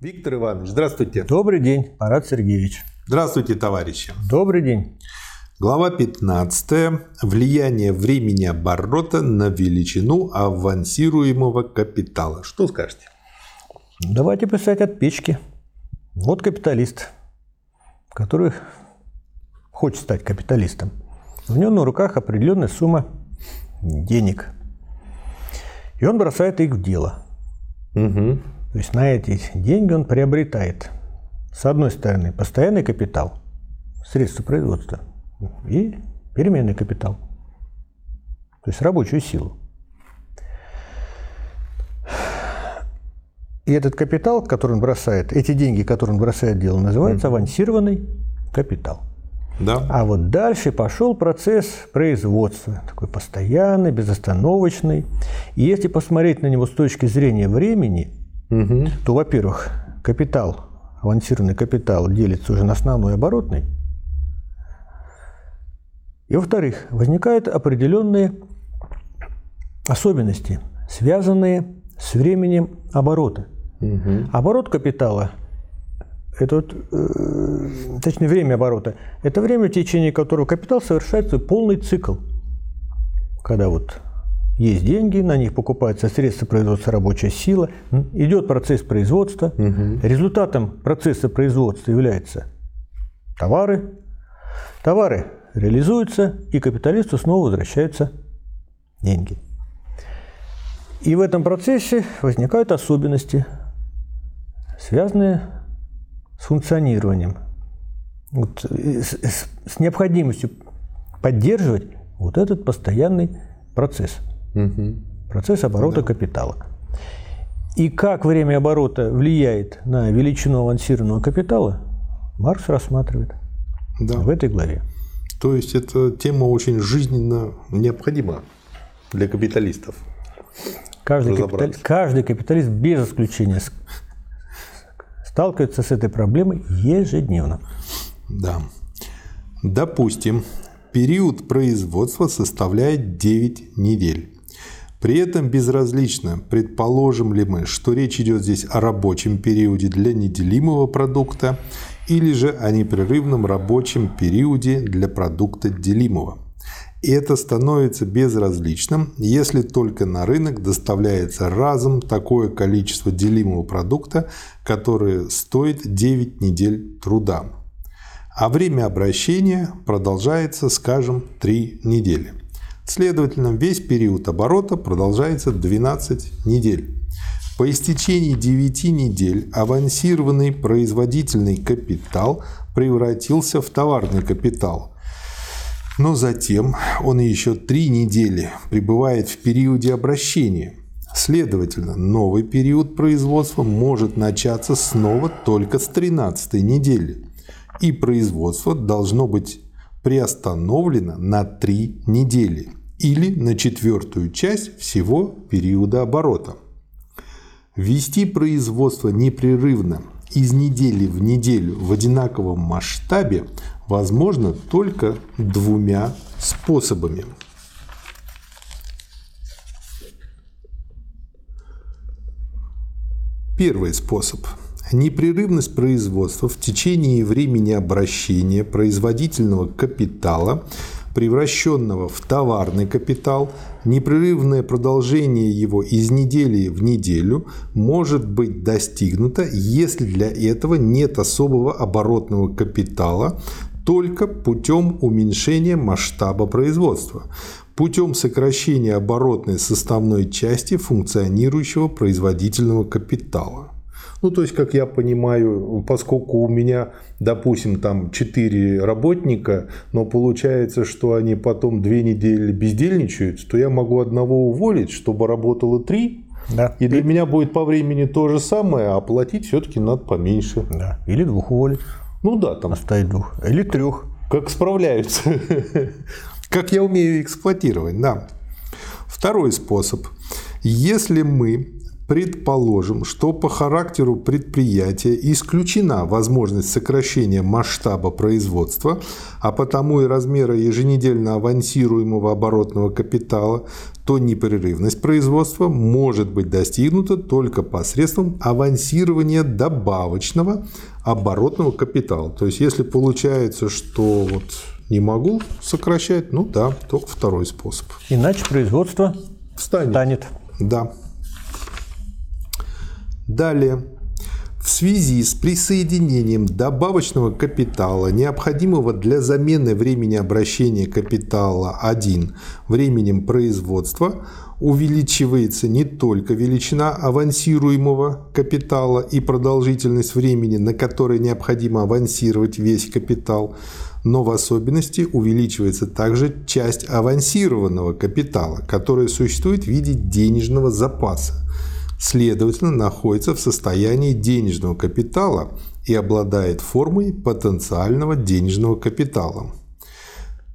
Виктор Иванович, здравствуйте. Добрый день, Марат Сергеевич. Здравствуйте, товарищи. Добрый день. Глава 15. Влияние времени оборота на величину авансируемого капитала. Что скажете? Давайте писать от печки. Вот капиталист, который хочет стать капиталистом. У него на руках определенная сумма денег. И он бросает их в дело. Угу. То есть на эти деньги он приобретает, с одной стороны, постоянный капитал, средства производства, и переменный капитал, то есть рабочую силу. И этот капитал, который он бросает, эти деньги, которые он бросает в дело, называется авансированный капитал. Да. А вот дальше пошел процесс производства, такой постоянный, безостановочный. И если посмотреть на него с точки зрения времени, Угу. то, во-первых, капитал, авансированный капитал делится уже на основной и оборотный. И, во-вторых, возникают определенные особенности, связанные с временем оборота. Угу. Оборот капитала это вот, э, точнее, время оборота. Это время, в течение которого капитал совершает свой полный цикл. Когда вот есть деньги, на них покупаются средства производства, рабочая сила, идет процесс производства. Результатом процесса производства являются товары. Товары реализуются, и капиталисту снова возвращаются деньги. И в этом процессе возникают особенности, связанные с функционированием, вот, э, с, с- с необходимостью поддерживать вот этот постоянный процесс, Угу. процесс оборота капитала. И как время оборота влияет на величину авансированного капитала, Маркс рассматривает Да. в этой главе. То есть эта тема очень жизненно необходима для капиталистов. Каждый, капиталист, каждый капиталист без исключения сталкивается с этой проблемой ежедневно. Да. Допустим, период производства составляет 9 недель. При этом безразлично, предположим ли мы, что речь идет здесь о рабочем периоде для неделимого продукта или же о непрерывном рабочем периоде для продукта делимого. И это становится безразличным, если только на рынок доставляется разом такое количество делимого продукта, которое стоит 9 недель труда а время обращения продолжается, скажем, 3 недели. Следовательно, весь период оборота продолжается 12 недель. По истечении 9 недель авансированный производительный капитал превратился в товарный капитал. Но затем он еще 3 недели пребывает в периоде обращения. Следовательно, новый период производства может начаться снова только с 13 недели и производство должно быть приостановлено на 3 недели или на четвертую часть всего периода оборота. Вести производство непрерывно из недели в неделю в одинаковом масштабе возможно только двумя способами. Первый способ. Непрерывность производства в течение времени обращения производительного капитала, превращенного в товарный капитал, непрерывное продолжение его из недели в неделю может быть достигнуто, если для этого нет особого оборотного капитала, только путем уменьшения масштаба производства, путем сокращения оборотной составной части функционирующего производительного капитала. Ну, то есть, как я понимаю, поскольку у меня, допустим, там 4 работника, но получается, что они потом 2 недели бездельничают, то я могу одного уволить, чтобы работало 3, Да. и для меня будет по времени то же самое, а платить все-таки надо поменьше. Да. Или двух уволить, Ну да, там оставить двух. Или трех. как справляются. Как я умею эксплуатировать, да. Второй способ. Если мы Предположим, что по характеру предприятия исключена возможность сокращения масштаба производства, а потому и размера еженедельно авансируемого оборотного капитала, то непрерывность производства может быть достигнута только посредством авансирования добавочного оборотного капитала. То есть, если получается, что вот не могу сокращать, ну да, только второй способ. Иначе производство Встанет. станет. Да. Далее. В связи с присоединением добавочного капитала, необходимого для замены времени обращения капитала 1 временем производства, увеличивается не только величина авансируемого капитала и продолжительность времени, на которое необходимо авансировать весь капитал, но в особенности увеличивается также часть авансированного капитала, которая существует в виде денежного запаса следовательно, находится в состоянии денежного капитала и обладает формой потенциального денежного капитала.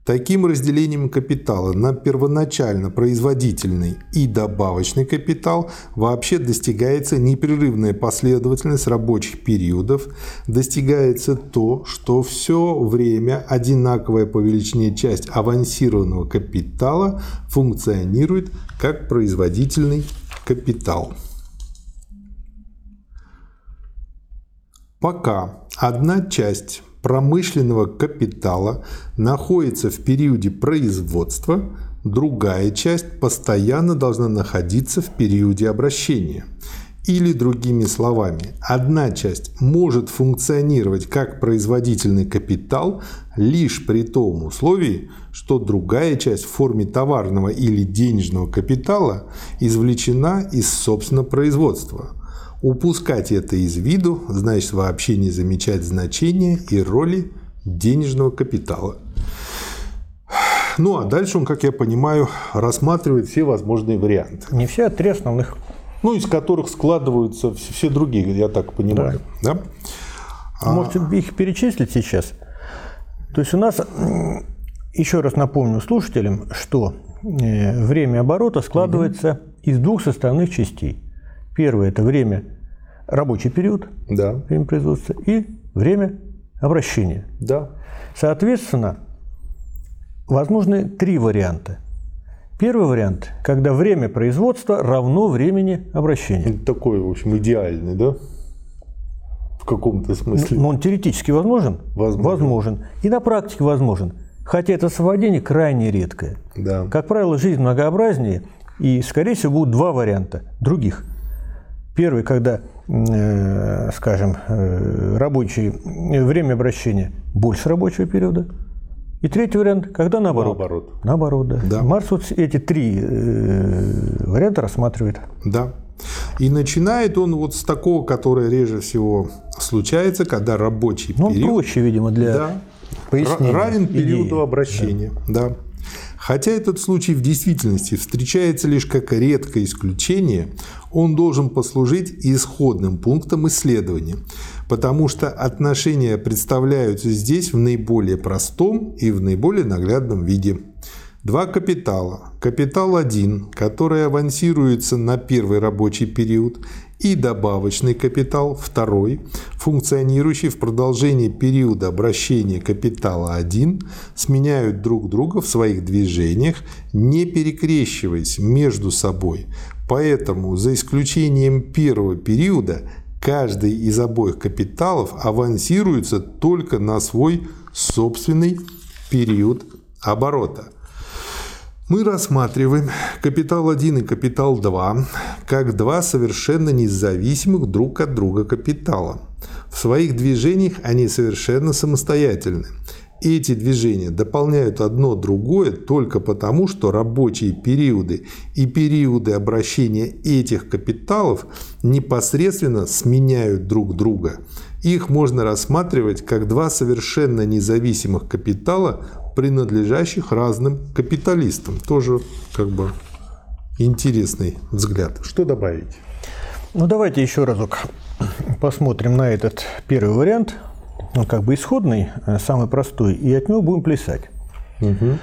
Таким разделением капитала на первоначально производительный и добавочный капитал вообще достигается непрерывная последовательность рабочих периодов, достигается то, что все время одинаковая по величине часть авансированного капитала функционирует как производительный капитал. Пока одна часть промышленного капитала находится в периоде производства, другая часть постоянно должна находиться в периоде обращения. Или другими словами, одна часть может функционировать как производительный капитал лишь при том условии, что другая часть в форме товарного или денежного капитала извлечена из собственного производства – Упускать это из виду значит вообще не замечать значения и роли денежного капитала. Ну а дальше он, как я понимаю, рассматривает все возможные варианты. Не все, а три основных. Ну, из которых складываются все другие, я так понимаю. Да. Да? А Можете их перечислить сейчас. То есть у нас, еще раз напомню слушателям, что э, время оборота складывается угу. из двух составных частей. Первое – это время рабочий период, да. время производства, и время обращения. Да. Соответственно, возможны три варианта. Первый вариант, когда время производства равно времени обращения. Это такой, в общем, идеальный, да? В каком-то смысле. Но он теоретически возможен? Возможен. Возможен. И на практике возможен. Хотя это совпадение крайне редкое. Да. Как правило, жизнь многообразнее, и, скорее всего, будут два варианта других. Первый, когда скажем, э, рабочее время обращения больше рабочего периода. И третий вариант, когда наоборот. Наоборот. Наоборот, да. да. Марс вот эти три э, варианта рассматривает. Да. И начинает он вот с такого, которое реже всего случается, когда рабочий ну, период... Он проще, видимо, для да, пояснения. Равен периоду идеи. обращения. Да. да. Хотя этот случай в действительности встречается лишь как редкое исключение, он должен послужить исходным пунктом исследования, потому что отношения представляются здесь в наиболее простом и в наиболее наглядном виде. Два капитала. Капитал 1, который авансируется на первый рабочий период, и добавочный капитал, второй, функционирующий в продолжении периода обращения капитала 1, сменяют друг друга в своих движениях, не перекрещиваясь между собой. Поэтому, за исключением первого периода, каждый из обоих капиталов авансируется только на свой собственный период оборота. Мы рассматриваем капитал 1 и капитал 2 как два совершенно независимых друг от друга капитала. В своих движениях они совершенно самостоятельны. Эти движения дополняют одно другое только потому, что рабочие периоды и периоды обращения этих капиталов непосредственно сменяют друг друга. Их можно рассматривать как два совершенно независимых капитала, принадлежащих разным капиталистам. Тоже как бы интересный взгляд. Что добавить? Ну, давайте еще разок посмотрим на этот первый вариант. Он как бы исходный, э, самый простой, и от него будем плясать. Угу.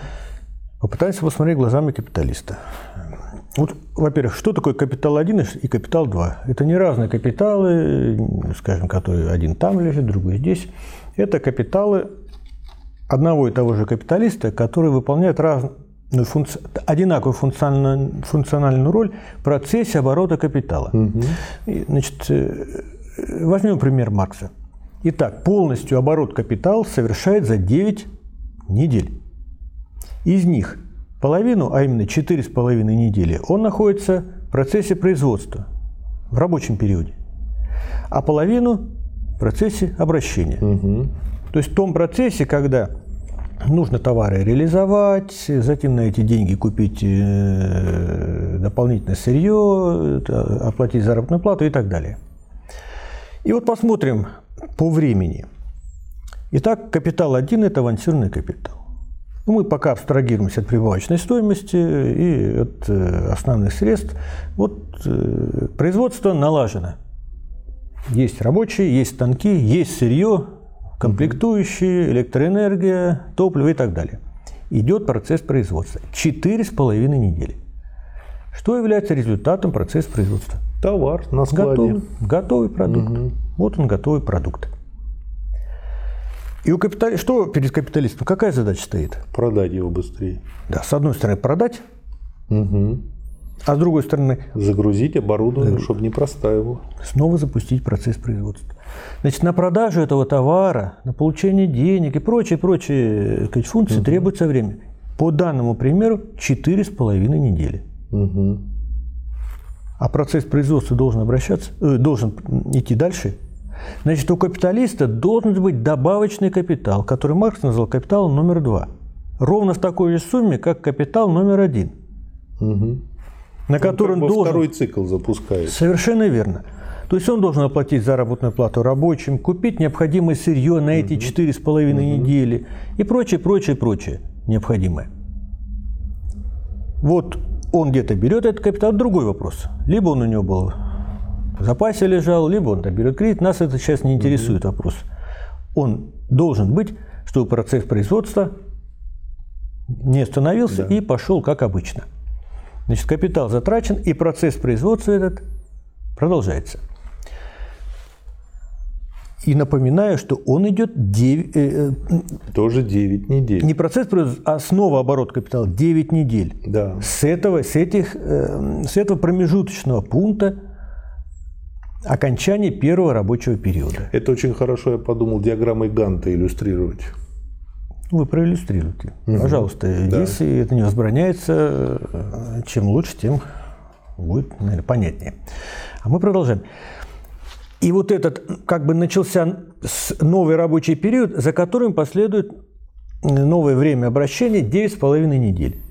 Попытаемся посмотреть глазами капиталиста. Вот во-первых, что такое капитал 1 и капитал 2? Это не разные капиталы, скажем, которые один там лежит, другой здесь. Это капиталы одного и того же капиталиста, которые выполняют разную функци... одинаковую функциональную, функциональную роль в процессе оборота капитала. Угу. И, значит, э, возьмем пример Маркса. Итак, полностью оборот капитала совершает за 9 недель. Из них половину, а именно 4,5 недели, он находится в процессе производства, в рабочем периоде, а половину в процессе обращения. Угу. То есть в том процессе, когда нужно товары реализовать, затем на эти деньги купить э, дополнительное сырье, оплатить заработную плату и так далее. И вот посмотрим по времени. Итак, капитал 1 – это авансированный капитал. Мы пока абстрагируемся от прибавочной стоимости и от э, основных средств. Вот э, производство налажено. Есть рабочие, есть станки, есть сырье, комплектующие, электроэнергия, топливо и так далее. Идет процесс производства. Четыре с половиной недели. Что является результатом процесса производства? Товар на складе. Готовый, готовый продукт. Угу. Вот он готовый продукт. И у капитали... что перед капиталистом? Какая задача стоит? Продать его быстрее. Да, с одной стороны продать, угу. а с другой стороны... Загрузить оборудование, да. чтобы не простаивало. Снова запустить процесс производства. Значит, на продажу этого товара, на получение денег и прочие-прочие сказать, функции угу. требуется время. По данному примеру, 4,5 недели. Угу. А процесс производства должен обращаться, э, должен идти дальше. Значит, у капиталиста должен быть добавочный капитал, который Маркс назвал капиталом номер два. Ровно в такой же сумме, как капитал номер один. Угу. На который он должен... второй цикл запускает. Совершенно верно. То есть он должен оплатить заработную плату рабочим, купить необходимое сырье на эти четыре с половиной недели и прочее, прочее, прочее необходимое. Вот он где-то берет этот капитал, другой вопрос. Либо он у него был в запасе лежал, либо он там берет кредит. Нас это сейчас не интересует вопрос. Он должен быть, чтобы процесс производства не остановился да. и пошел как обычно. Значит, капитал затрачен, и процесс производства этот продолжается. И напоминаю, что он идет 9... Э, э, Тоже 9 недель. Не процесс а снова оборот капитала 9 недель. Да. С этого, с, этих, э, с этого промежуточного пункта окончания первого рабочего периода. Это очень хорошо, я подумал, диаграммой Ганта иллюстрировать. Вы проиллюстрируйте. Угу. Пожалуйста, да. если это не возбраняется, чем лучше, тем будет, наверное, понятнее. А мы продолжаем. И вот этот как бы начался новый рабочий период, за которым последует новое время обращения 9,5 недель.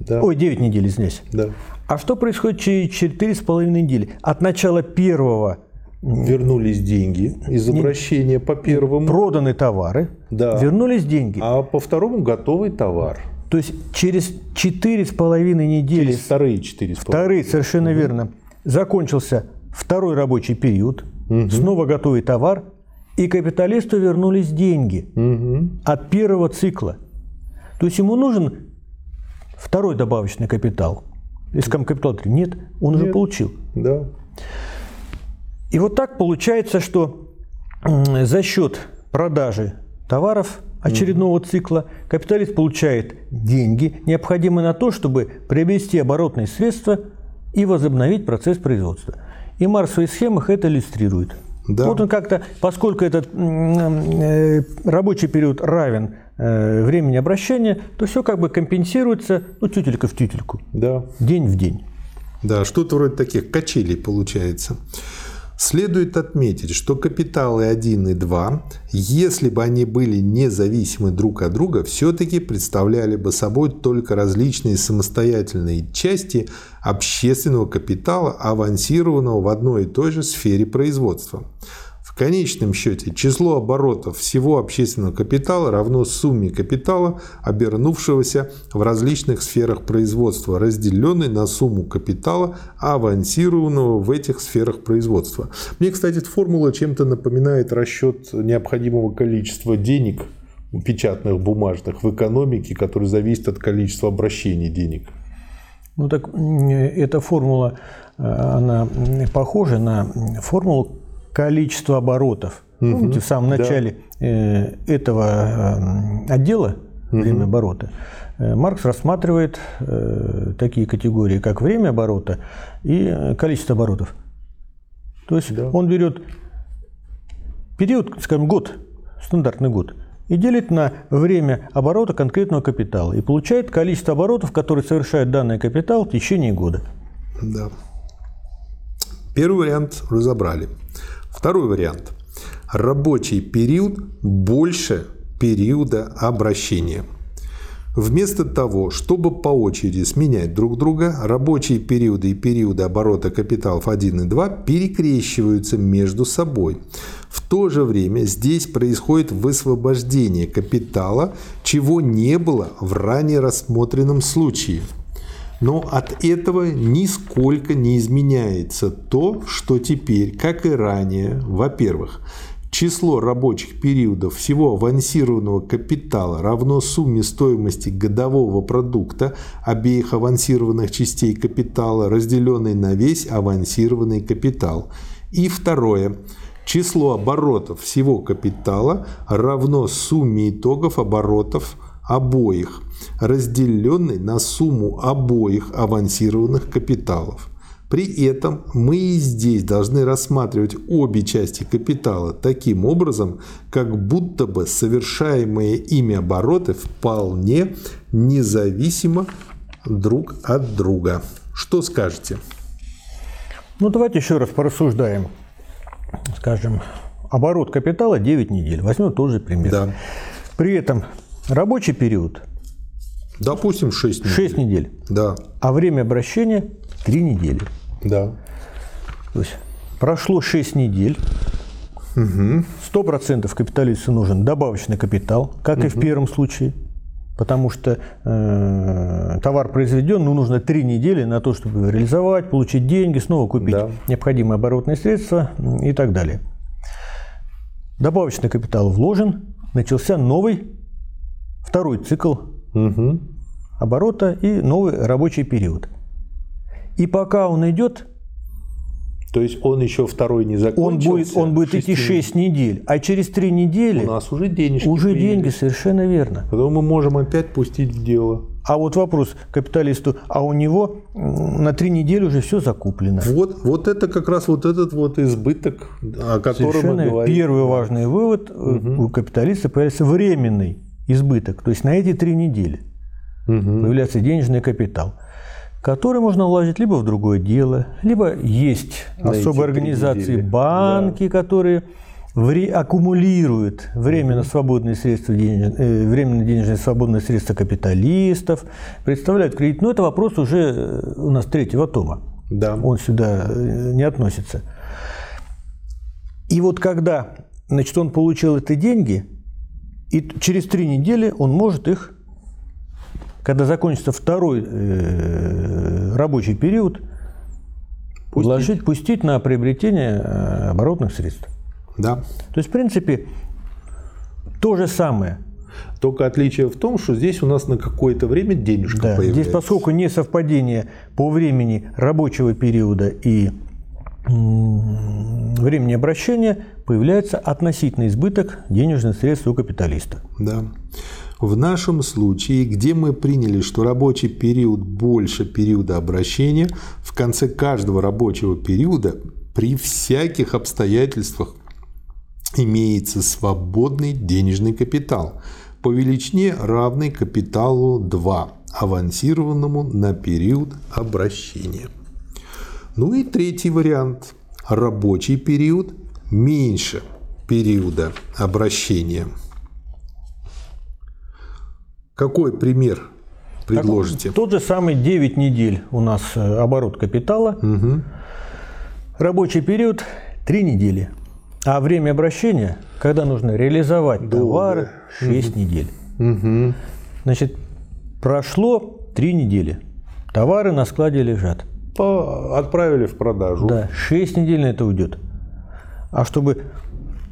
Да. Ой, 9 недель здесь. Да. А что происходит через 4,5 недели? От начала первого Вернулись деньги из обращения по первому. Проданы товары. Да. Вернулись деньги. А по второму готовый товар. То есть через 4,5 недели... Через вторые 4,5. Вторые, совершенно угу. верно. Закончился второй рабочий период угу. снова готовый товар, и капиталисту вернулись деньги угу. от первого цикла. То есть ему нужен второй добавочный капитал. Если капитал 3 нет, он нет. уже получил. Да. И вот так получается, что за счет продажи товаров очередного угу. цикла капиталист получает деньги, необходимые на то, чтобы приобрести оборотные средства и возобновить процесс производства. И Марс в своих схемах это иллюстрирует. Да. Вот он как-то, поскольку этот э, рабочий период равен э, времени обращения, то все как бы компенсируется, ну, тютелька в тютельку. Да. День в день. Да, что-то вроде таких качелей получается. Следует отметить, что капиталы 1 и 2, если бы они были независимы друг от друга, все-таки представляли бы собой только различные самостоятельные части общественного капитала, авансированного в одной и той же сфере производства конечном счете число оборотов всего общественного капитала равно сумме капитала, обернувшегося в различных сферах производства, разделенной на сумму капитала, авансированного в этих сферах производства. Мне, кстати, эта формула чем-то напоминает расчет необходимого количества денег печатных, бумажных в экономике, который зависит от количества обращений денег. Ну так эта формула, э, она похожа на формулу количества оборотов. Угу. Помните, в самом начале да. этого отдела время угу. оборота Маркс рассматривает такие категории, как время оборота и количество оборотов. То есть да. он берет период, скажем, год, стандартный год, и делит на время оборота конкретного капитала. И получает количество оборотов, которые совершает данный капитал в течение года. Да. Первый вариант разобрали. Второй вариант. Рабочий период больше периода обращения – Вместо того, чтобы по очереди сменять друг друга, рабочие периоды и периоды оборота капиталов 1 и 2 перекрещиваются между собой. В то же время здесь происходит высвобождение капитала, чего не было в ранее рассмотренном случае. Но от этого нисколько не изменяется то, что теперь, как и ранее, во-первых, Число рабочих периодов всего авансированного капитала равно сумме стоимости годового продукта обеих авансированных частей капитала, разделенной на весь авансированный капитал. И второе. Число оборотов всего капитала равно сумме итогов оборотов обоих, разделенной на сумму обоих авансированных капиталов. При этом мы и здесь должны рассматривать обе части капитала таким образом, как будто бы совершаемые ими обороты вполне независимо друг от друга. Что скажете? Ну, давайте еще раз порассуждаем. Скажем, оборот капитала 9 недель. Возьмем тот же пример. Да. При этом рабочий период Допустим, 6 недель. 6 недель. Да. А время обращения 3 недели. Да. То есть прошло 6 недель. Угу. 100% капиталисту нужен добавочный капитал, как угу. и в первом случае. Потому что э, товар произведен, ну, нужно 3 недели на то, чтобы реализовать, получить деньги, снова купить да. необходимые оборотные средства и так далее. Добавочный капитал вложен, начался новый второй цикл угу. оборота и новый рабочий период. И пока он идет, то есть он еще второй не закончился. Он будет, он будет идти 6 недель, а через 3 недели у нас уже денежки Уже появились. деньги, совершенно верно. Потом мы можем опять пустить в дело. А вот вопрос капиталисту, а у него на три недели уже все закуплено. Вот, вот это как раз вот этот вот избыток, о котором Совершенно мы говорим. Первый важный вывод угу. у капиталиста появляется временный избыток, то есть на эти три недели угу. появляется денежный капитал который можно вложить либо в другое дело, либо есть На особые организации, банки, да. которые вре- аккумулируют временно свободные средства, денеж... э, временно денежные свободные средства капиталистов, представляют кредит. Но это вопрос уже э, у нас третьего тома. Да. Он сюда э, не относится. И вот когда значит, он получил эти деньги, и через три недели он может их когда закончится второй э, рабочий период, пустить. вложить, пустить на приобретение э, оборотных средств. Да. То есть, в принципе, то же самое. Только отличие в том, что здесь у нас на какое-то время денежка да. появляется. Здесь, поскольку не совпадение по времени рабочего периода и времени обращения, появляется относительный избыток денежных средств у капиталиста. Да. В нашем случае, где мы приняли, что рабочий период больше периода обращения, в конце каждого рабочего периода при всяких обстоятельствах имеется свободный денежный капитал по величине равный капиталу 2, авансированному на период обращения. Ну и третий вариант. Рабочий период меньше периода обращения – какой пример предложите? Так, тот же самый 9 недель у нас э, оборот капитала. Угу. Рабочий период 3 недели. А время обращения, когда нужно реализовать товар, 6 угу. недель. Угу. Значит, прошло 3 недели. Товары на складе лежат. По... Отправили в продажу. Да, 6 недель на это уйдет. А чтобы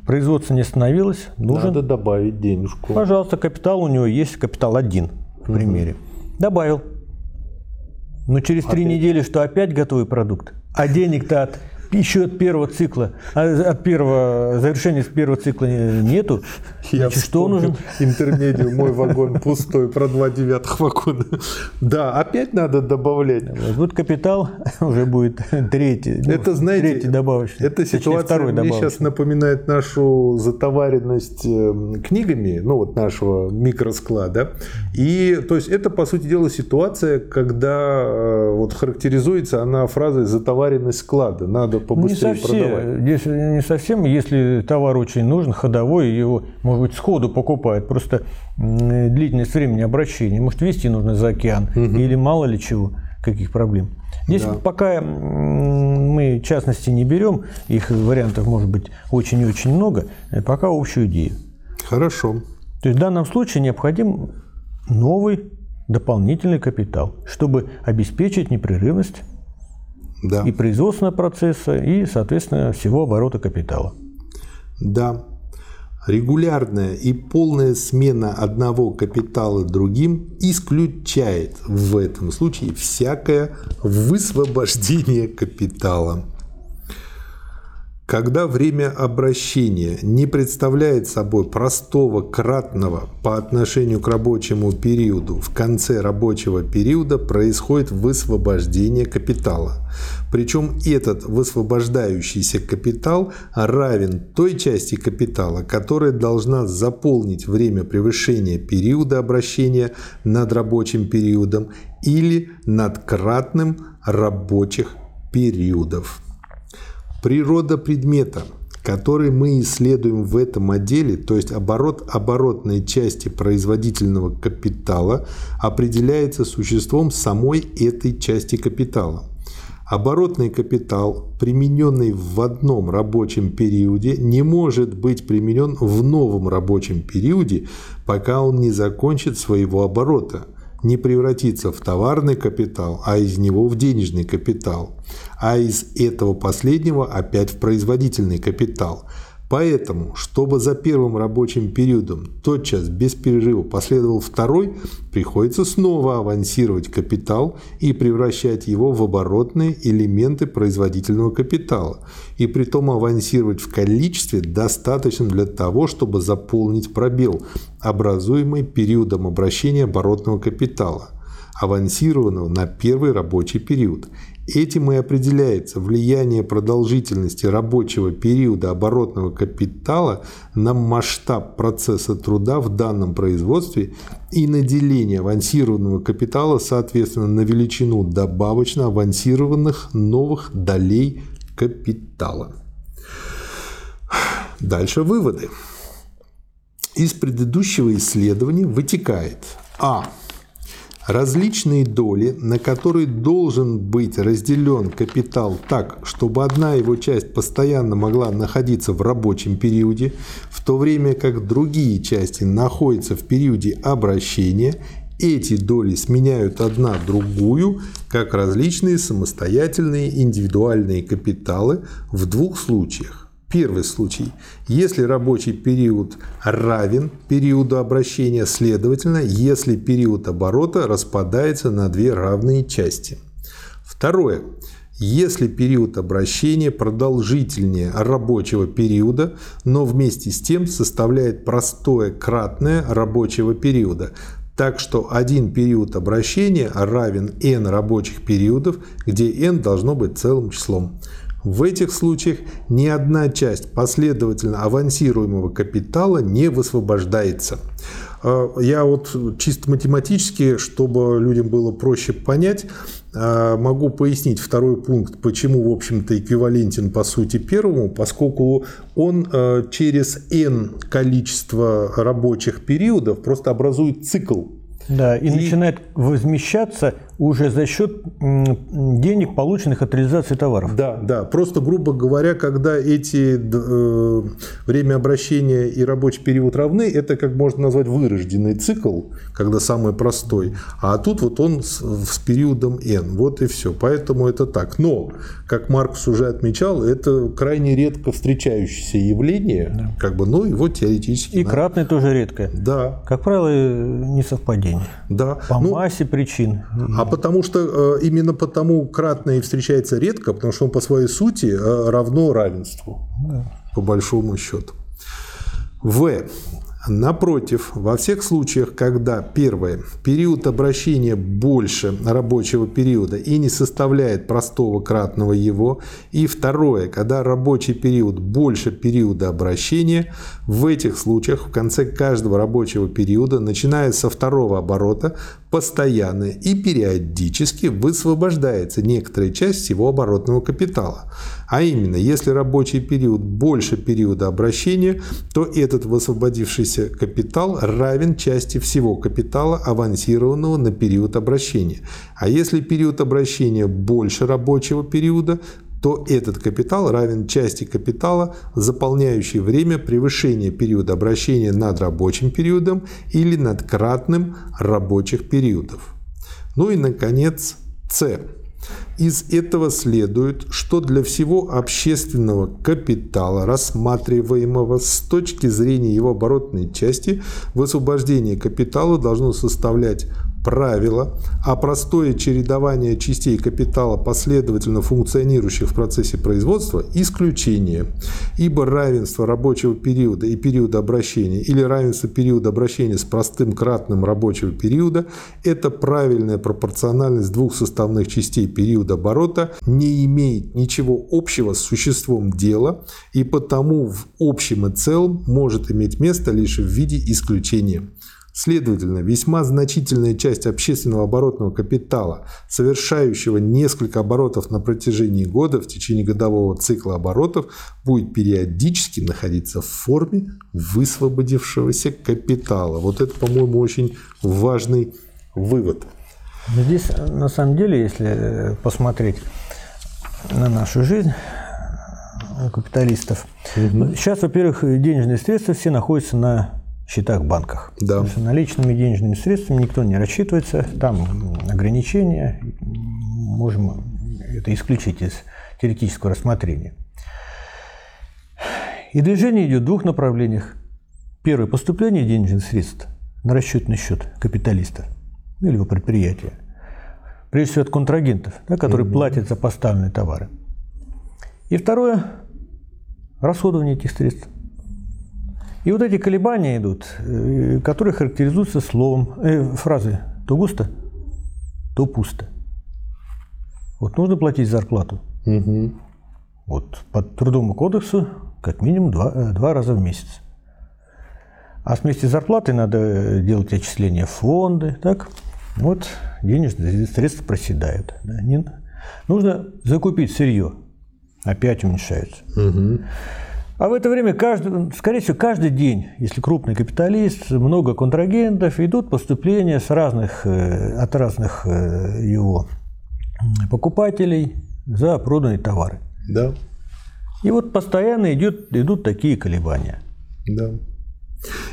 производство не остановилось, нужно... Надо добавить денежку. Пожалуйста, капитал у него есть, капитал один, в примере. Угу. Добавил. Но через три недели что, опять готовый продукт? А денег-то от еще от первого цикла, а от первого завершения первого цикла нету. Я Значит, что нужен? Интермедиу, мой вагон пустой, про два девятых вагона. Да, опять надо добавлять. Вот капитал уже будет третий. Ну, это, знаете, третий добавочный. Эта ситуация мне добавочный. сейчас напоминает нашу затоваренность эм, книгами, ну вот нашего микросклада. И, то есть, это, по сути дела, ситуация, когда э, вот характеризуется она фразой затоваренность склада. Надо побыстрее не совсем, продавать. Если, не совсем, если товар очень нужен, ходовой, его, может быть, сходу покупают, просто длительность времени обращения, может, вести нужно за океан, угу. или мало ли чего, каких проблем. Здесь да. пока мы частности не берем, их вариантов может быть очень и очень много, э, пока общую идею. Хорошо. То есть в данном случае необходим новый дополнительный капитал, чтобы обеспечить непрерывность да. и производственного процесса, и, соответственно, всего оборота капитала. Да. Регулярная и полная смена одного капитала другим исключает в этом случае всякое высвобождение капитала. Когда время обращения не представляет собой простого кратного по отношению к рабочему периоду, в конце рабочего периода происходит высвобождение капитала. Причем этот высвобождающийся капитал равен той части капитала, которая должна заполнить время превышения периода обращения над рабочим периодом или над кратным рабочих периодов. Природа предмета, который мы исследуем в этом отделе, то есть оборот оборотной части производительного капитала, определяется существом самой этой части капитала. Оборотный капитал, примененный в одном рабочем периоде, не может быть применен в новом рабочем периоде, пока он не закончит своего оборота – не превратиться в товарный капитал, а из него в денежный капитал, а из этого последнего опять в производительный капитал. Поэтому, чтобы за первым рабочим периодом тотчас без перерыва последовал второй, приходится снова авансировать капитал и превращать его в оборотные элементы производительного капитала, и при том авансировать в количестве, достаточном для того, чтобы заполнить пробел, образуемый периодом обращения оборотного капитала, авансированного на первый рабочий период – Этим и определяется влияние продолжительности рабочего периода оборотного капитала на масштаб процесса труда в данном производстве и на деление авансированного капитала, соответственно, на величину добавочно авансированных новых долей капитала. Дальше выводы. Из предыдущего исследования вытекает А различные доли, на которые должен быть разделен капитал так, чтобы одна его часть постоянно могла находиться в рабочем периоде, в то время как другие части находятся в периоде обращения, эти доли сменяют одна другую, как различные самостоятельные индивидуальные капиталы в двух случаях. Первый случай. Если рабочий период равен периоду обращения, следовательно, если период оборота распадается на две равные части. Второе. Если период обращения продолжительнее рабочего периода, но вместе с тем составляет простое кратное рабочего периода, так что один период обращения равен n рабочих периодов, где n должно быть целым числом. В этих случаях ни одна часть последовательно авансируемого капитала не высвобождается. А, я вот чисто математически, чтобы людям было проще понять, а, могу пояснить второй пункт, почему, в общем-то, эквивалентен по сути первому, поскольку он а, через n количество рабочих периодов просто образует цикл. Да, и, и начинает возмещаться уже за счет денег, полученных от реализации товаров. Да, да. Просто, грубо говоря, когда эти э, время обращения и рабочий период равны, это как можно назвать вырожденный цикл, когда самый простой. А тут вот он с, с периодом n. Вот и все. Поэтому это так. Но, как Маркс уже отмечал, это крайне редко встречающееся явление. Да. Как бы, но его теоретически... И надо... кратное тоже редко. Да. Как правило, не совпадение. Да. По ну, массе причин. А А потому что э, именно потому кратное встречается редко, потому что он по своей сути э, равно равенству, да. по большому счету. В. Напротив, во всех случаях, когда первое, период обращения больше рабочего периода и не составляет простого кратного его, и второе, когда рабочий период больше периода обращения, в этих случаях в конце каждого рабочего периода, начиная со второго оборота, постоянно и периодически высвобождается некоторая часть всего оборотного капитала. А именно, если рабочий период больше периода обращения, то этот высвободившийся капитал равен части всего капитала, авансированного на период обращения. А если период обращения больше рабочего периода, то этот капитал равен части капитала, заполняющей время превышения периода обращения над рабочим периодом или над кратным рабочих периодов. Ну и, наконец, С. Из этого следует, что для всего общественного капитала, рассматриваемого с точки зрения его оборотной части, высвобождение капитала должно составлять правило, а простое чередование частей капитала, последовательно функционирующих в процессе производства, исключение. Ибо равенство рабочего периода и периода обращения или равенство периода обращения с простым кратным рабочего периода – это правильная пропорциональность двух составных частей периода оборота, не имеет ничего общего с существом дела и потому в общем и целом может иметь место лишь в виде исключения. Следовательно, весьма значительная часть общественного оборотного капитала, совершающего несколько оборотов на протяжении года в течение годового цикла оборотов, будет периодически находиться в форме высвободившегося капитала. Вот это, по-моему, очень важный вывод. Здесь, на самом деле, если посмотреть на нашу жизнь капиталистов, угу. сейчас, во-первых, денежные средства все находятся на счетах банках. Да. Потому что наличными денежными средствами никто не рассчитывается, там ограничения, можем это исключить из теоретического рассмотрения. И движение идет в двух направлениях. Первое – поступление денежных средств на расчетный счет капиталиста или его предприятия. Прежде всего от контрагентов, да, которые mm-hmm. платят за поставленные товары. И второе – расходование этих средств. И вот эти колебания идут, э, которые характеризуются словом, э, фразой «то густо, то пусто». Вот нужно платить зарплату. Угу. Вот по трудовому кодексу как минимум два, э, два раза в месяц. А вместе с зарплатой надо делать отчисления в фонды. Так? Вот денежные средства проседают. Да? Не... Нужно закупить сырье. Опять уменьшаются. Угу. А в это время, каждый, скорее всего, каждый день, если крупный капиталист, много контрагентов, идут поступления с разных, э, от разных э, его покупателей за проданные товары. Да. И вот постоянно идет, идут такие колебания. Да.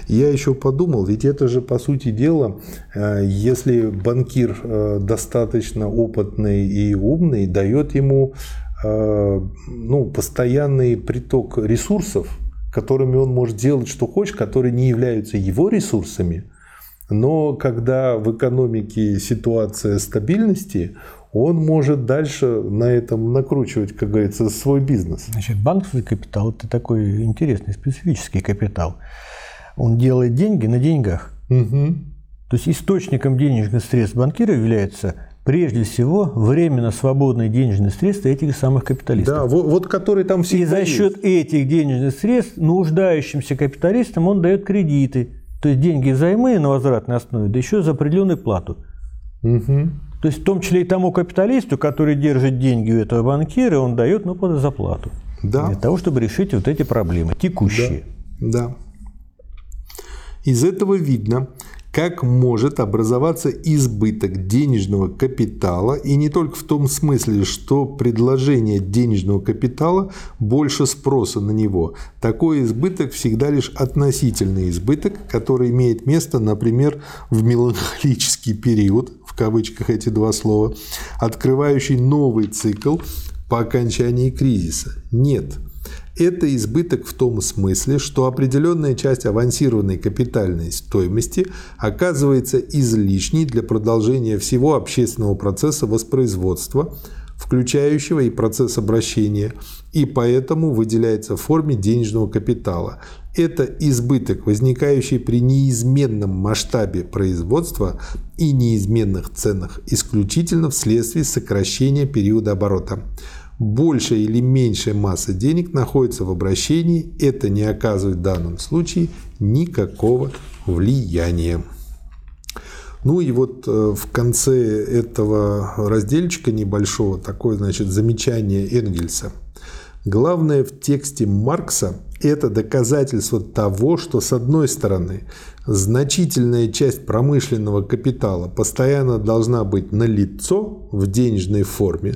Я еще подумал, ведь это же, по сути дела, э, если банкир достаточно опытный и умный, дает ему ну, постоянный приток ресурсов, которыми он может делать что хочет, которые не являются его ресурсами, но когда в экономике ситуация стабильности, он может дальше на этом накручивать, как говорится, свой бизнес. Значит, банковский капитал – это такой интересный, специфический капитал. Он делает деньги на деньгах. Угу. То есть источником денежных средств банкира является прежде всего временно свободные денежные средства этих самых капиталистов. Да, вот, вот которые там все. И за счет есть. этих денежных средств нуждающимся капиталистам он дает кредиты. То есть деньги взаймы на возвратной основе, да еще за определенную плату. Угу. То есть в том числе и тому капиталисту, который держит деньги у этого банкира, он дает ну, под заплату. Да. Для того, чтобы решить вот эти проблемы текущие. Да. да. Из этого видно, как может образоваться избыток денежного капитала, и не только в том смысле, что предложение денежного капитала больше спроса на него. Такой избыток всегда лишь относительный избыток, который имеет место, например, в меланхолический период, в кавычках эти два слова, открывающий новый цикл по окончании кризиса. Нет – Это избыток в том смысле, что определенная часть авансированной капитальной стоимости оказывается излишней для продолжения всего общественного процесса воспроизводства, включающего и процесс обращения, и поэтому выделяется в форме денежного капитала. Это избыток, возникающий при неизменном масштабе производства и неизменных ценах, исключительно вследствие сокращения периода оборота большая или меньшая масса денег находится в обращении, это не оказывает в данном случае никакого влияния. Ну и вот э, в конце этого разделчика небольшого такое, значит, замечание Энгельса. Главное в тексте Маркса – это доказательство того, что с одной стороны значительная часть промышленного капитала постоянно должна быть налицо в денежной форме,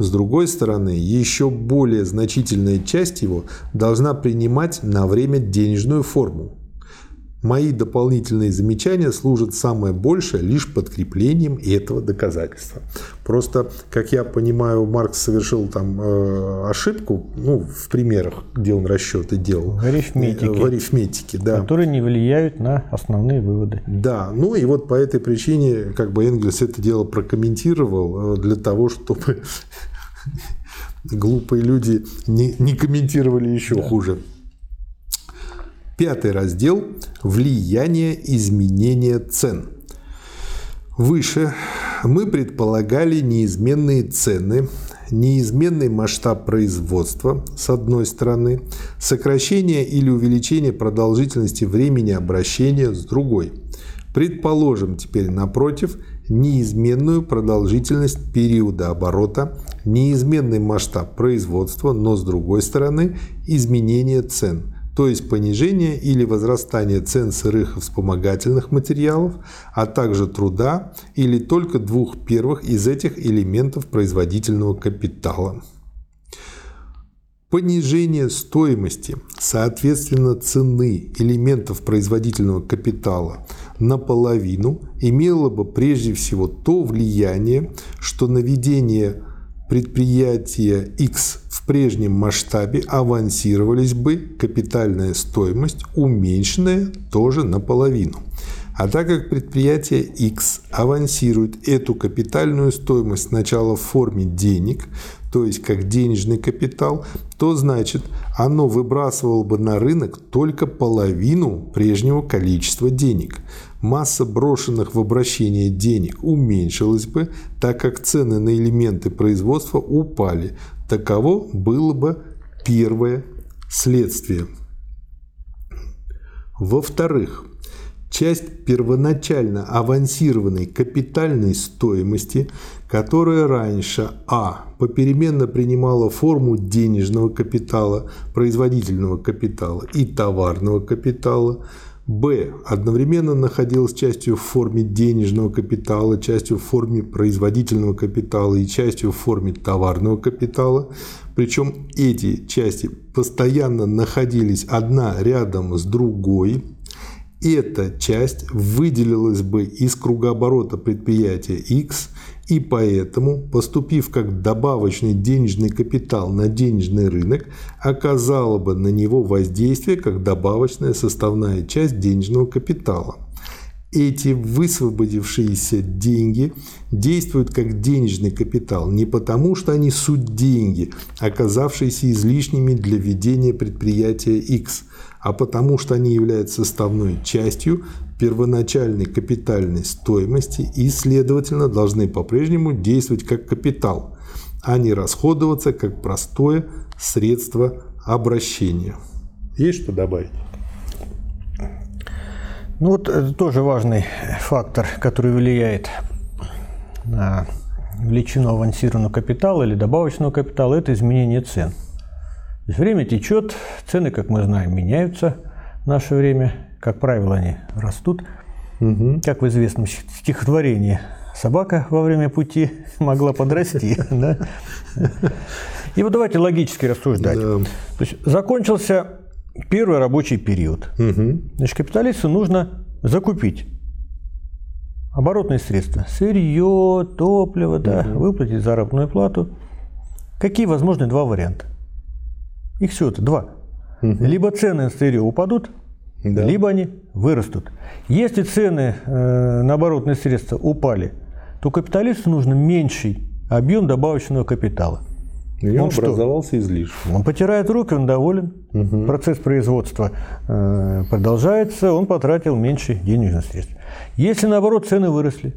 с другой стороны, еще более значительная часть его должна принимать на время денежную форму. Мои дополнительные замечания служат самое большее лишь подкреплением этого доказательства. Просто, как я понимаю, Маркс совершил там э, ошибку, ну, в примерах, где он расчеты делал. В арифметике. В арифметике, да. Которые не влияют на основные выводы. Да, ну и вот по этой причине, как бы Энгельс это дело прокомментировал э, для того, чтобы глупые люди не, не комментировали еще да. хуже. Пятый раздел – влияние изменения цен. Выше мы предполагали неизменные цены, неизменный масштаб производства с одной стороны, сокращение или увеличение продолжительности времени обращения с другой. Предположим теперь напротив неизменную продолжительность периода оборота, неизменный масштаб производства, но с другой стороны изменение цен – то есть понижение или возрастание цен сырых и вспомогательных материалов, а также труда или только двух первых из этих элементов производительного капитала. Понижение стоимости, соответственно цены элементов производительного капитала наполовину имело бы прежде всего то влияние, что наведение предприятия X прежнем масштабе авансировались бы капитальная стоимость, уменьшенная тоже наполовину. А так как предприятие X авансирует эту капитальную стоимость сначала в форме денег, то есть как денежный капитал, то значит оно выбрасывало бы на рынок только половину прежнего количества денег. Масса брошенных в обращение денег уменьшилась бы, так как цены на элементы производства упали. Таково было бы первое следствие. Во-вторых, часть первоначально авансированной капитальной стоимости, которая раньше а. попеременно принимала форму денежного капитала, производительного капитала и товарного капитала, б. одновременно находилась частью в форме денежного капитала, частью в форме производительного капитала и частью в форме товарного капитала, причем эти части постоянно находились одна рядом с другой, эта часть выделилась бы из кругооборота предприятия X и поэтому, поступив как добавочный денежный капитал на денежный рынок, оказала бы на него воздействие как добавочная составная часть денежного капитала. Эти высвободившиеся деньги действуют как денежный капитал не потому, что они суть деньги, оказавшиеся излишними для ведения предприятия X, а потому что они являются составной частью первоначальной капитальной стоимости и, следовательно, должны по-прежнему действовать как капитал, а не расходоваться как простое средство обращения. Есть что добавить? Ну вот это тоже важный фактор, который влияет на величину авансированного капитала или добавочного капитала, это изменение цен. Время течет, цены, как мы знаем, меняются в наше время. Как правило, они растут. Угу. Как в известном стихотворении «Собака во время пути могла подрасти». И вот давайте логически рассуждать. То есть закончился Первый рабочий период. Значит, капиталисту нужно закупить оборотные средства. Сырье, топливо, да, выплатить заработную плату. Какие возможны два варианта? Их всего-то два. Либо цены на сырье упадут, Да. либо они вырастут. Если цены э, на оборотные средства упали, то капиталисту нужно меньший объем добавочного капитала. Него Он что? образовался излишек. Он потирает руки, он доволен. Процесс производства э, продолжается, он потратил меньше денежных средств. Если наоборот цены выросли,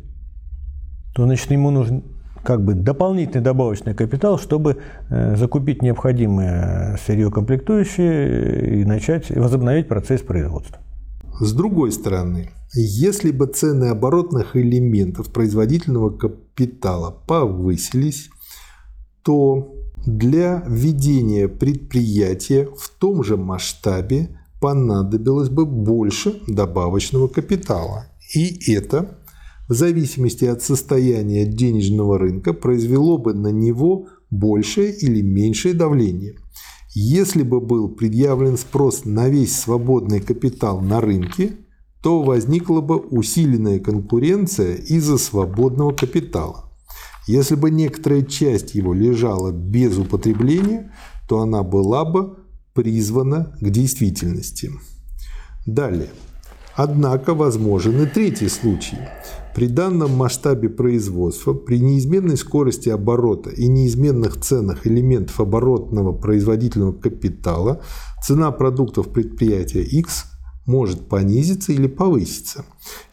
то значит ему нужен как бы дополнительный добавочный капитал, чтобы э, закупить необходимое сырье комплектующие и начать возобновить процесс производства. С другой стороны, если бы цены оборотных элементов производительного капитала повысились, то для ведения предприятия в том же масштабе понадобилось бы больше добавочного капитала. И это, в зависимости от состояния денежного рынка, произвело бы на него большее или меньшее давление. Если бы был предъявлен спрос на весь свободный капитал на рынке, то возникла бы усиленная конкуренция из-за свободного капитала. Если бы некоторая часть его лежала без употребления, то она была бы призвана к действительности. Далее. Однако возможен и третий случай. При данном масштабе производства, при неизменной скорости оборота и неизменных ценах элементов оборотного производительного капитала цена продуктов предприятия X может понизиться или повыситься.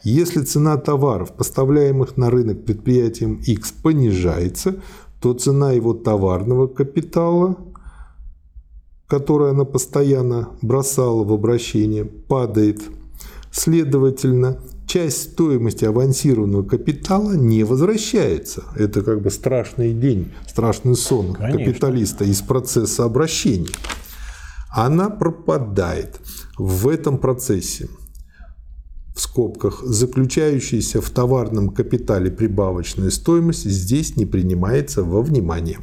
Если цена товаров, поставляемых на рынок предприятием X, понижается, то цена его товарного капитала, который она постоянно бросала в обращение, падает. Следовательно, часть стоимости авансированного капитала не возвращается. Это как бы страшный день, страшный сон Конечно. капиталиста из процесса обращения. Она пропадает в этом процессе в скобках, заключающаяся в товарном капитале прибавочная стоимость здесь не принимается во внимание.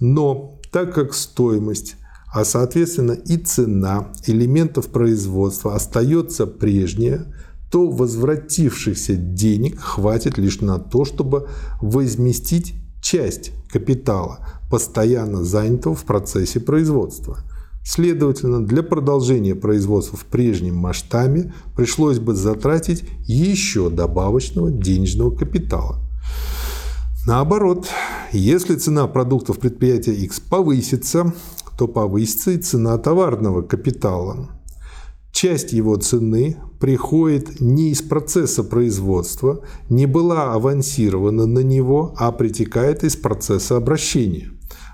Но так как стоимость, а соответственно и цена элементов производства остается прежняя, то возвратившихся денег хватит лишь на то, чтобы возместить часть капитала, постоянно занятого в процессе производства. Следовательно, для продолжения производства в прежнем масштабе пришлось бы затратить еще добавочного денежного капитала. Наоборот, если цена продуктов предприятия X повысится, то повысится и цена товарного капитала. Часть его цены приходит не из процесса производства, не была авансирована на него, а притекает из процесса обращения.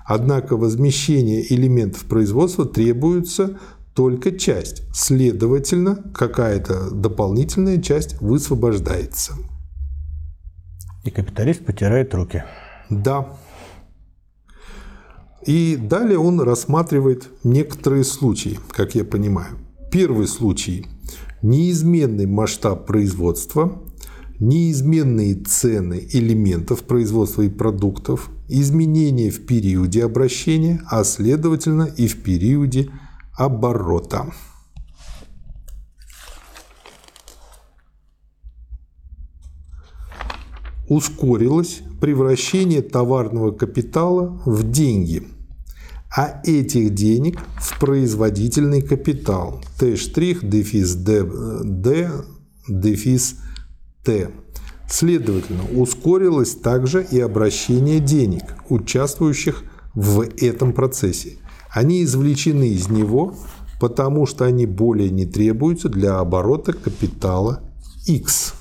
Однако возмещение элементов производства требуется только часть. Следовательно, какая-то дополнительная часть высвобождается. И капиталист потирает руки. Да. И далее он рассматривает некоторые случаи, как я понимаю. Первый случай – неизменный масштаб производства, неизменные цены элементов производства и продуктов, изменения в периоде обращения, а следовательно и в периоде оборота. Ускорилось превращение товарного капитала в деньги, а этих денег в производительный капитал Т' дефис Д, Д дефис Т. Следовательно, ускорилось также и обращение денег, участвующих в этом процессе. Они извлечены из него, потому что они более не требуются для оборота капитала X.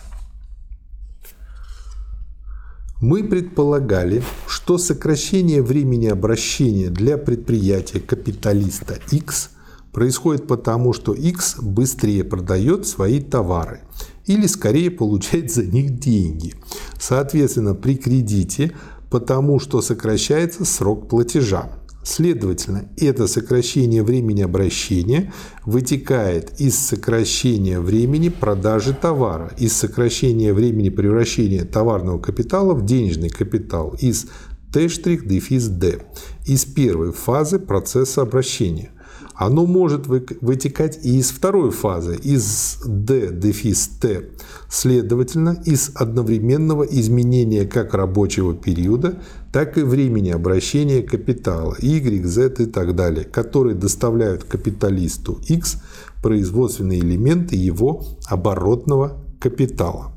Мы предполагали, что сокращение времени обращения для предприятия капиталиста X происходит потому, что X быстрее продает свои товары или скорее получает за них деньги. Соответственно, при кредите, потому что сокращается срок платежа. Следовательно, это сокращение времени обращения вытекает из сокращения времени продажи товара, из сокращения времени превращения товарного капитала в денежный капитал, из Т' дефис Д, из первой фазы процесса обращения. оно может вытекать и из второй фазы, из D дефис T, следовательно, из одновременного изменения как рабочего периода, так и времени обращения капитала Y, Z и так далее, которые доставляют капиталисту X производственные элементы его оборотного капитала.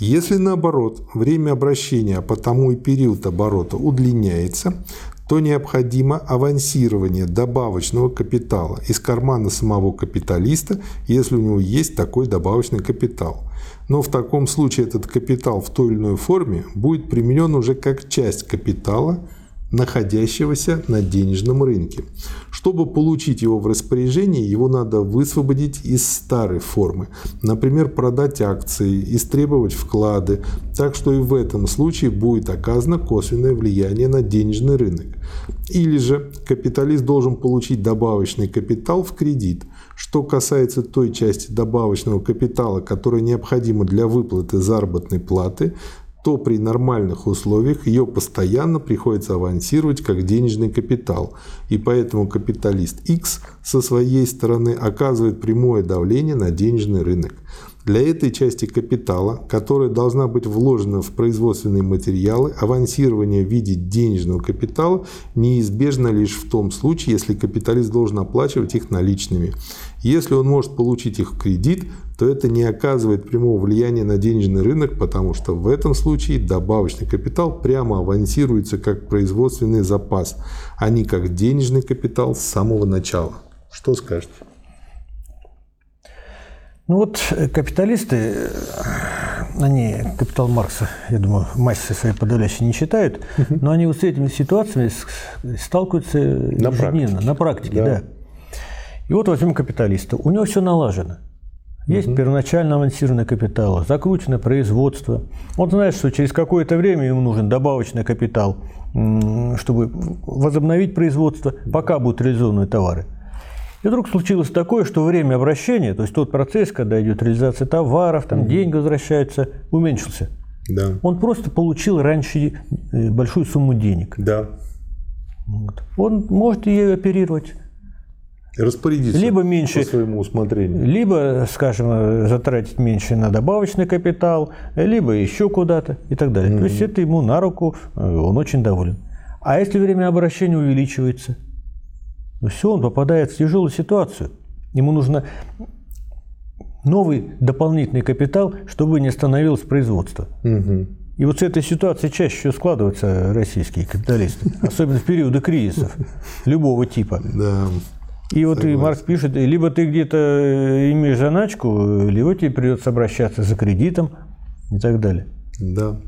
Если наоборот время обращения, а потому и период оборота удлиняется, то необходимо авансирование добавочного капитала из кармана самого капиталиста, если у него есть такой добавочный капитал. Но в таком случае этот капитал в той или иной форме будет применен уже как часть капитала – находящегося на денежном рынке. Чтобы получить его в распоряжение, его надо высвободить из старой формы. Например, продать акции, истребовать вклады. Так что и в этом случае будет оказано косвенное влияние на денежный рынок. Или же капиталист должен получить добавочный капитал в кредит. Что касается той части добавочного капитала, которая необходима для выплаты заработной платы, то при нормальных условиях ее постоянно приходится авансировать как денежный капитал. И поэтому капиталист X со своей стороны оказывает прямое давление на денежный рынок. Для этой части капитала, которая должна быть вложена в производственные материалы, авансирование в виде денежного капитала неизбежно лишь в том случае, если капиталист должен оплачивать их наличными. Если он может получить их в кредит, то это не оказывает прямого влияния на денежный рынок, потому что в этом случае добавочный капитал прямо авансируется как производственный запас, а не как денежный капитал с самого начала. Что скажете? Ну вот э, капиталисты, э, они капитал Маркса, я думаю, массе своей подавляющей не читают, но они вот с этими ситуациями сталкиваются на ежедневно, практике. на практике, да. да. И вот возьмем капиталиста, у него все налажено. Есть угу. первоначально авансированный капитал, закрученное производство. Он знает, что через какое-то время ему нужен добавочный капитал, чтобы возобновить производство, пока будут реализованы товары. И вдруг случилось такое, что время обращения, то есть тот процесс, когда идет реализация товаров, там угу. деньги возвращаются, уменьшился. Да. Он просто получил раньше э, большую сумму денег. Да. Вот. Он может ее оперировать. Распорядиться либо меньше, по своему усмотрению. Либо, скажем, затратить меньше на добавочный капитал, либо еще куда-то и так далее. mm То есть это ему на руку, э, он очень доволен. А если время обращения увеличивается – но все, он попадает в тяжелую ситуацию. Ему нужно новый дополнительный капитал, чтобы не остановилось производство. Угу. И вот с этой ситуацией чаще всего складываются российские капиталисты, особенно в периоды кризисов любого типа. Да. И вот и Маркс пишет, либо ты где-то имеешь заначку, либо тебе придется обращаться за кредитом и так далее. Да.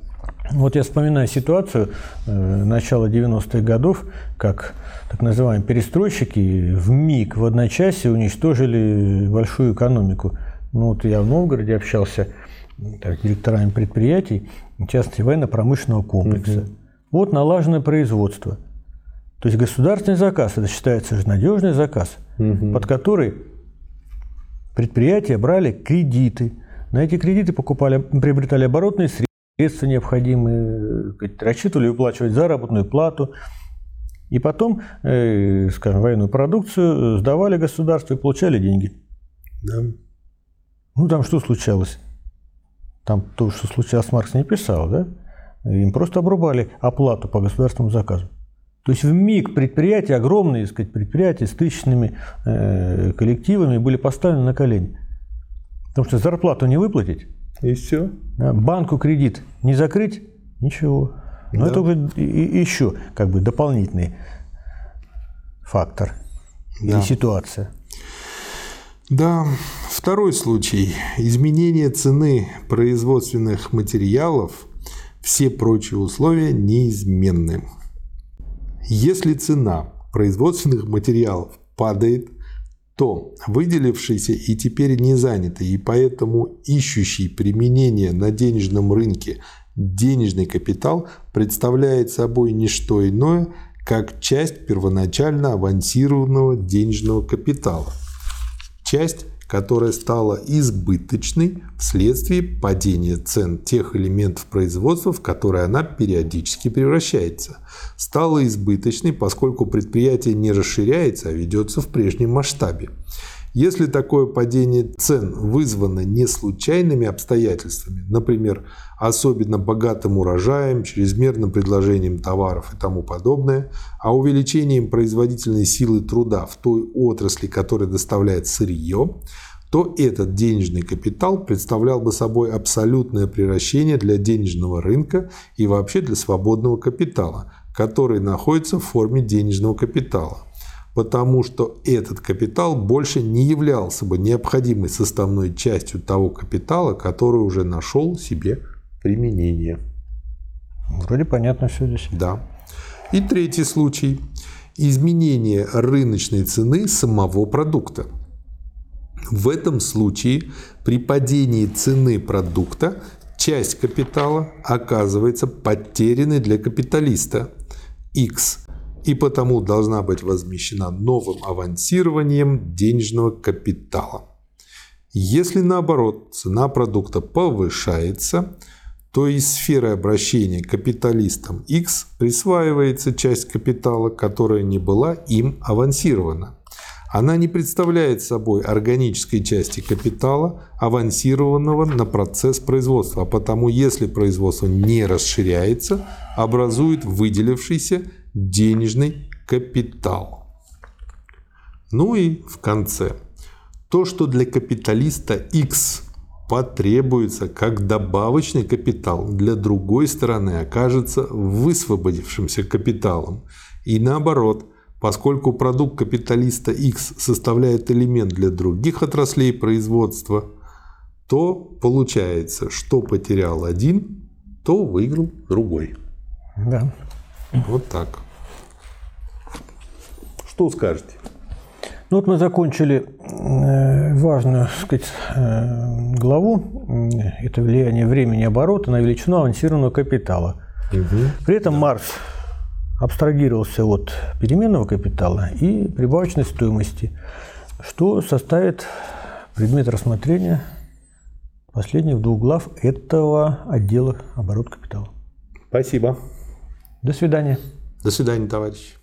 Вот я вспоминаю ситуацию э, начала 90-х годов, как так называемые перестройщики в МИГ в одночасье уничтожили большую экономику. Ну, вот я в Новгороде общался так, с директорами предприятий, частности военно-промышленного комплекса. Угу. Вот налаженное производство. То есть государственный заказ, это считается же надежный заказ, угу. под который предприятия брали кредиты. На эти кредиты покупали, приобретали оборотные средства средства необходимые, рассчитывали выплачивать заработную плату. И потом, э, скажем, военную продукцию сдавали государству и получали деньги. Да. Ну, там что случалось? Там то, что случалось, Маркс не писал, да? Им просто обрубали оплату по государственному заказу. То есть в МИГ предприятия, огромные сказать, предприятия с тысячными э, коллективами были поставлены на колени. Потому что зарплату не выплатить, и все. Банку кредит не закрыть, ничего. Но да. это уже еще как бы дополнительный фактор да. или ситуация. Да, второй случай. Изменение цены производственных материалов, все прочие условия неизменны. Если цена производственных материалов падает – то выделившийся и теперь не занятый, и поэтому ищущий применение на денежном рынке денежный капитал представляет собой не что иное, как часть первоначально авансированного денежного капитала. Часть, которая стала избыточной вследствие падения цен тех элементов производства, в которые она периодически превращается. Стала избыточной, поскольку предприятие не расширяется, а ведется в прежнем масштабе. Если такое падение цен вызвано не случайными обстоятельствами, например, особенно богатым урожаем, чрезмерным предложением товаров и тому подобное, а увеличением производительной силы труда в той отрасли, которая доставляет сырье, то этот денежный капитал представлял бы собой абсолютное превращение для денежного рынка и вообще для свободного капитала, который находится в форме денежного капитала – потому что этот капитал больше не являлся бы необходимой составной частью того капитала, который уже нашел себе применение. Вроде понятно все здесь. Да. И третий случай. Изменение рыночной цены самого продукта. В этом случае при падении цены продукта часть капитала оказывается потерянной для капиталиста X и потому должна быть возмещена новым авансированием денежного капитала. Если наоборот цена продукта повышается, то из сферы обращения капиталистам X присваивается часть капитала, которая не была им авансирована. Она не представляет собой органической части капитала, авансированного на процесс производства, а потому если производство не расширяется, образует выделившийся денежный капитал. Ну и в конце. То, что для капиталиста X потребуется как добавочный капитал, для другой стороны окажется высвободившимся капиталом. И наоборот, поскольку продукт капиталиста X составляет элемент для других отраслей производства, то получается, что потерял один, то выиграл другой. Да. Вот так. Что скажете? Ну вот мы закончили э, важную так сказать, э, главу. Это влияние времени оборота на величину авансированного капитала. Угу. При этом да. Маркс абстрагировался от переменного капитала и прибавочной стоимости, что составит предмет рассмотрения последних двух глав этого отдела оборот капитала. Спасибо. До свидания. До свидания, товарищи.